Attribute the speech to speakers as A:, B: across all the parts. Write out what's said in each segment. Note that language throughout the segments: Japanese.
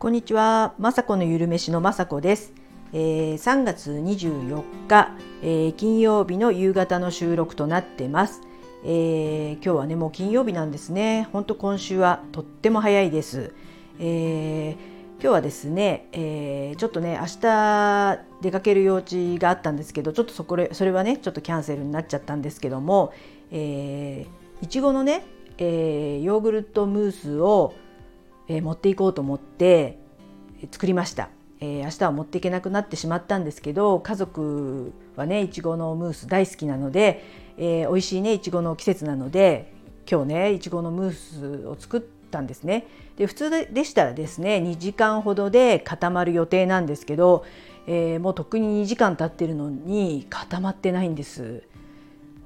A: こんにちは、まさこのゆるめしのまさこです。えー、3月24日、えー、金曜日の夕方の収録となってます。えー、今日はねもう金曜日なんですね。本当今週はとっても早いです。えー、今日はですね、えー、ちょっとね明日出かける用事があったんですけど、ちょっとそこれそれはねちょっとキャンセルになっちゃったんですけども、えー、いちごのね、えー、ヨーグルトムースをえ、持っていこうと思って作りました、えー、明日は持っていけなくなってしまったんですけど家族はねいちごのムース大好きなので、えー、美味しいねいちごの季節なので今日ねいちごのムースを作ったんですね。で普通でしたらですね2時間ほどで固まる予定なんですけど、えー、もうとっくに2時間経ってるのに固まってないんです。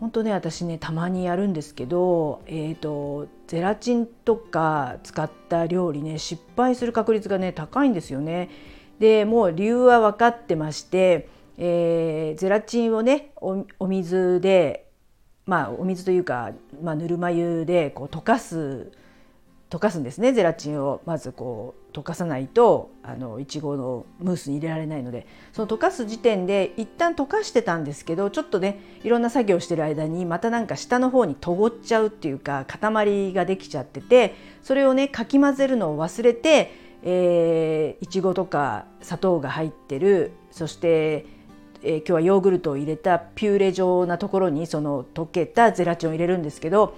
A: 本当ね私ねたまにやるんですけど、えーと、ゼラチンとか使った料理ね失敗する確率がね高いんですよね。でもう理由は分かってまして、えー、ゼラチンをねお水でまあお水というか、まあ、ぬるま湯でこう溶かす溶かすんですね。ゼラチンをまずこう溶かさないとあのいちごのムースに入れられないので。その溶かす時点で一旦溶かしてたんですけどちょっとねいろんな作業してる間にまたなんか下の方にとごっちゃうっていうか塊ができちゃっててそれをねかき混ぜるのを忘れて、えー、いちごとか砂糖が入ってるそしてえー、今日はヨーグルトを入れたピューレ状なところにその溶けたゼラチンを入れるんですけど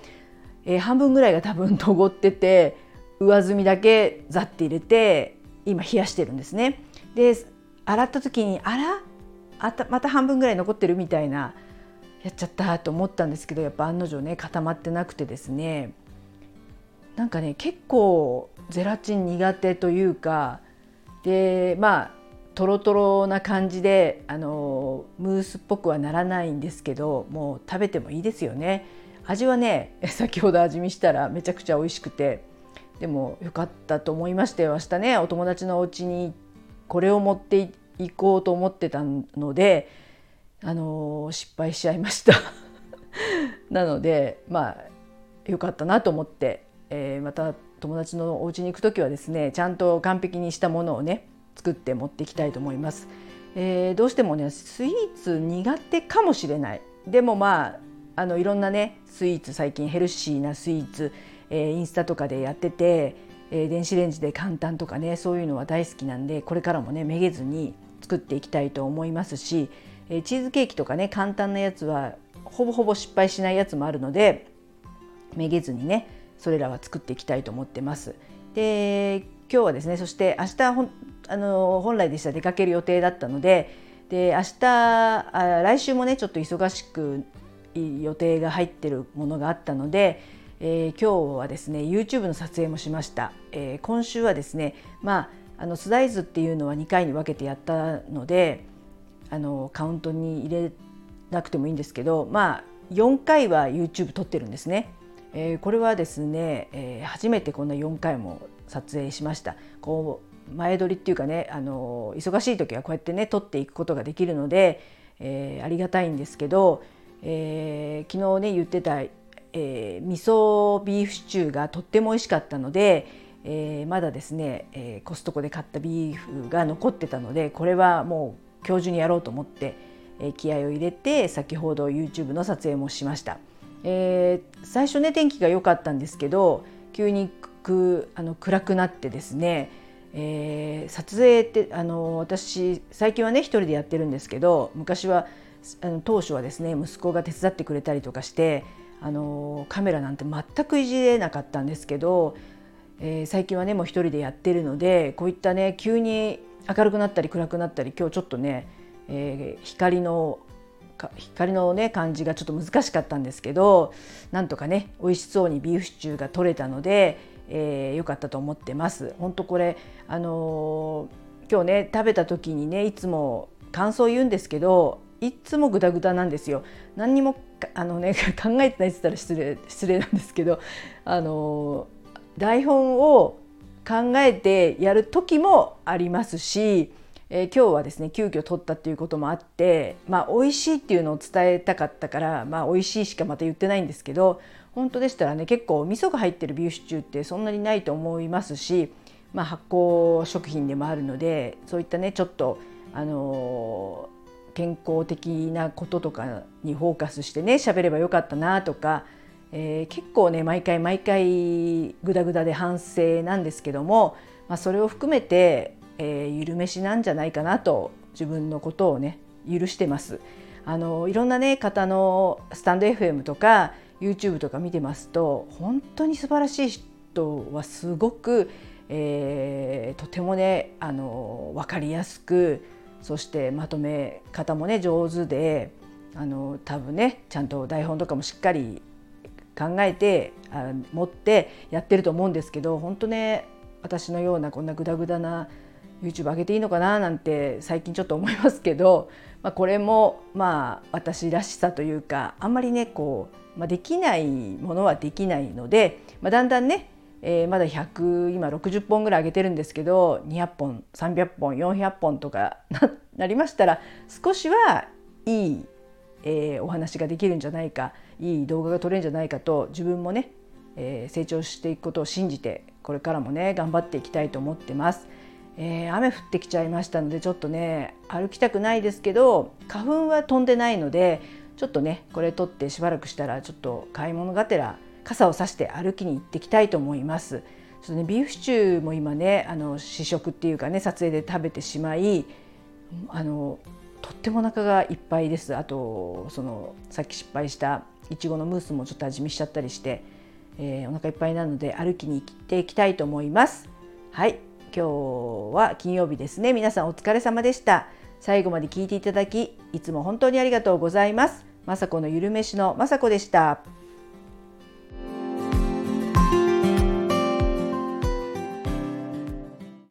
A: えー、半分ぐらいが多分 とごってて上澄みだけザッて入れて今冷やしてるんですね。で洗った時にあら？あたまた半分ぐらい残ってるみたいなやっちゃったと思ったんですけどやっぱ案の定ね固まってなくてですねなんかね結構ゼラチン苦手というかでまあトロトロな感じであのムースっぽくはならないんですけどもう食べてもいいですよね。味はね 先ほど味見したらめちゃくちゃ美味しくてでもよかったと思いまして明日ねお友達のお家にこれを持っていこうと思ってたのであのー、失敗しちゃいました。なのでまあよかったなと思って、えー、また友達のお家に行く時はですねちゃんと完璧にしたものをね作って持っていきたいと思います。えー、どうしてもねスイーツ苦手かもしれない。でもまああのいろんなねスイーツ最近ヘルシーなスイーツ、えー、インスタとかでやってて、えー、電子レンジで簡単とかねそういうのは大好きなんでこれからもねめげずに作っていきたいと思いますし、えー、チーズケーキとかね簡単なやつはほぼほぼ失敗しないやつもあるのでめげずにねそれらは作っていきたいと思ってます。で今日はですねそして明日ほあの本来でしたら出かける予定だったのでで明日あ来週もねちょっと忙しく予定が入ってるものがあったので、えー、今日はですね YouTube の撮影もしました、えー、今週はですねまああのスダイズっていうのは2回に分けてやったのであのカウントに入れなくてもいいんですけどまあ4回は YouTube 撮ってるんですね、えー、これはですね、えー、初めてこんな4回も撮影しました。こう前撮りっていうかねあの忙しい時はこうやってね撮っていくことができるので、えー、ありがたいんですけどえー、昨日ね言ってた、えー、味噌ビーフシチューがとっても美味しかったので、えー、まだですね、えー、コストコで買ったビーフが残ってたのでこれはもう今日中にやろうと思って、えー、気合を入れて先ほど YouTube の撮影もしました。えー、最初ね天気が良かったんですけど急にくあの暗くなってですね、えー、撮影ってあの私最近はね一人でやってるんですけど昔はあの当初はですね息子が手伝ってくれたりとかしてあのカメラなんて全くいじれなかったんですけど、えー、最近はねもう一人でやってるのでこういったね急に明るくなったり暗くなったり今日ちょっとね、えー、光の光のね感じがちょっと難しかったんですけどなんとかね美味しそうにビーフシチューが取れたので、えー、よかったと思ってます。本当これあのー、今日ね食べた時にねいつも感想言うんですけどいつもグダグダなんですよ。何にもあのね 考えてないって言ったら失礼失礼なんですけどあの台本を考えてやる時もありますし、えー、今日はですね急遽撮ったっていうこともあってまあ美味しいっていうのを伝えたかったからまあ美味しいしかまた言ってないんですけど本当でしたらね結構味噌が入ってるビーフシチューってそんなにないと思いますしまあ、発酵食品でもあるのでそういったねちょっとあの健康的なこととかにフォーカスしてね喋ればよかったなとか、えー、結構ね毎回毎回グダグダで反省なんですけども、まあ、それを含めて、えー、緩めしなんじゃないかなと自分のことをね許してます。あのいろんなね方のスタンド FM とか YouTube とか見てますと本当に素晴らしい人はすごく、えー、とてもねあの分かりやすくそしてまとめ方もね上手であの多分ねちゃんと台本とかもしっかり考えてあ持ってやってると思うんですけど本当ね私のようなこんなグダグダな YouTube 上げていいのかななんて最近ちょっと思いますけど、まあ、これもまあ私らしさというかあんまりねこう、まあ、できないものはできないので、まあ、だんだんね、えー、まだ100今60本ぐらい上げてるんですけど200本300本400本とか なりましたら少しはいい、えー、お話ができるんじゃないかいい動画が撮れるんじゃないかと自分もね、えー、成長していくことを信じてこれからもね頑張っていきたいと思ってます。えー、雨降ってきちゃいましたのでちょっとね歩きたくないですけど花粉は飛んでないのでちょっとねこれ取ってしばらくしたらちょっと買い物がてら傘をさして歩きに行ってきたいと思います。ちょっとねビーフシチューも今ねあの試食っていうかね撮影で食べてしまいあのとってもお腹がいっぱいです。あとそのさっき失敗したいちごのムースもちょっと味見しちゃったりして、えー、お腹いっぱいなので歩きに行っていきたいと思います。はい。今日は金曜日ですね。皆さんお疲れ様でした。最後まで聞いていただきいつも本当にありがとうございます。雅子のゆるめしの雅子でした。